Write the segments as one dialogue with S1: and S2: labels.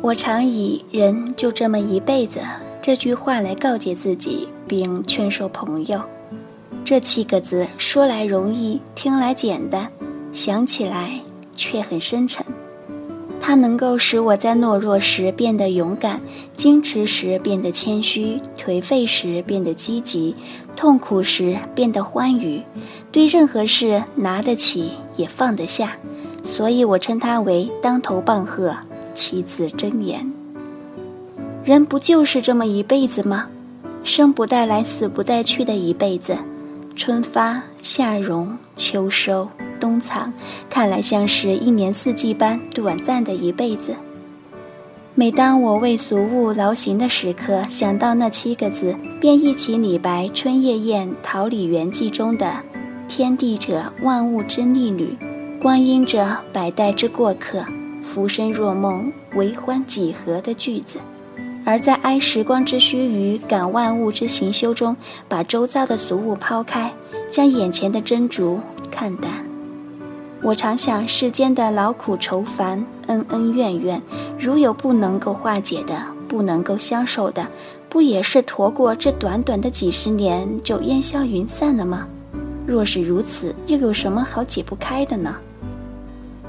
S1: 我常以“人就这么一辈子”这句话来告诫自己，并劝说朋友。这七个字说来容易，听来简单，想起来却很深沉。它能够使我在懦弱时变得勇敢，矜持时变得谦虚，颓废时变得积极，痛苦时变得欢愉，对任何事拿得起也放得下。所以我称它为当头棒喝，七字真言。人不就是这么一辈子吗？生不带来，死不带去的一辈子，春发夏荣秋收。冬藏，看来像是一年四季般短暂的一辈子。每当我为俗物劳形的时刻，想到那七个字，便忆起李白《春夜宴桃李园记》中的“天地者，万物之逆旅；光阴者，百代之过客。浮生若梦，为欢几何”的句子。而在哀时光之须臾，感万物之行休中，把周遭的俗物抛开，将眼前的真竹看淡。我常想，世间的劳苦愁烦、恩恩怨怨，如有不能够化解的、不能够相守的，不也是驮过这短短的几十年就烟消云散了吗？若是如此，又有什么好解不开的呢？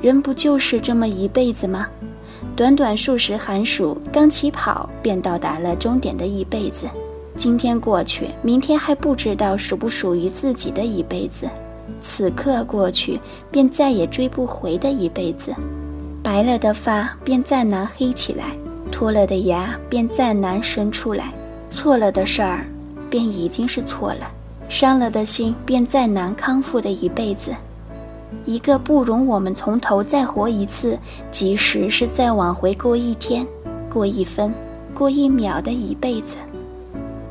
S1: 人不就是这么一辈子吗？短短数十寒暑，刚起跑便到达了终点的一辈子，今天过去，明天还不知道属不属于自己的一辈子。此刻过去，便再也追不回的一辈子；白了的发，便再难黑起来；脱了的牙，便再难生出来；错了的事儿，便已经是错了；伤了的心，便再难康复的一辈子。一个不容我们从头再活一次，即使是再往回过一天、过一分、过一秒的一辈子。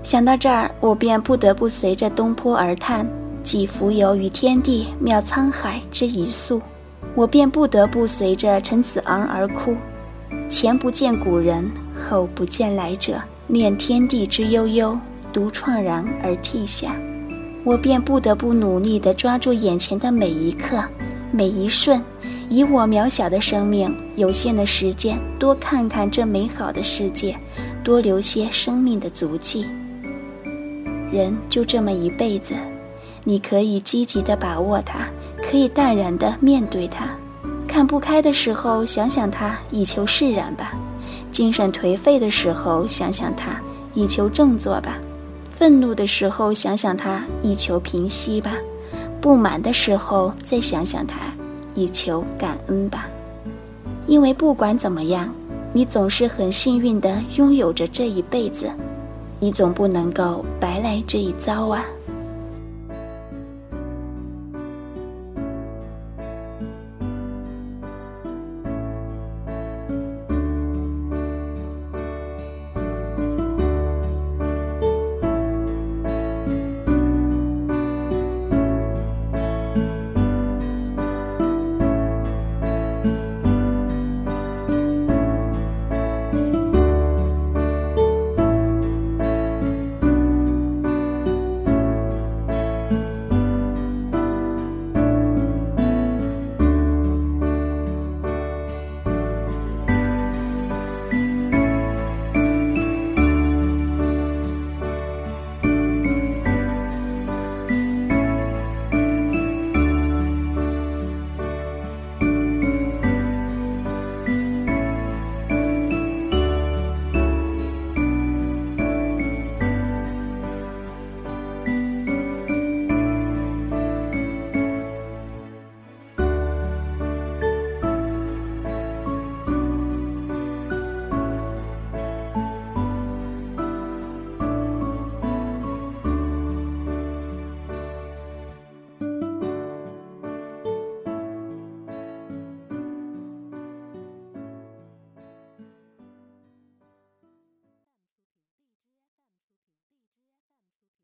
S1: 想到这儿，我便不得不随着东坡而叹。既浮游于天地渺沧海之一粟，我便不得不随着陈子昂而哭。前不见古人，后不见来者，念天地之悠悠，独怆然而涕下。我便不得不努力地抓住眼前的每一刻、每一瞬，以我渺小的生命、有限的时间，多看看这美好的世界，多留些生命的足迹。人就这么一辈子。你可以积极地把握它，可以淡然地面对它。看不开的时候，想想它，以求释然吧；精神颓废的时候，想想它，以求振作吧；愤怒的时候，想想他，以求平息吧；不满的时候，再想想他，以求感恩吧。因为不管怎么样，你总是很幸运地拥有着这一辈子，你总不能够白来这一遭啊。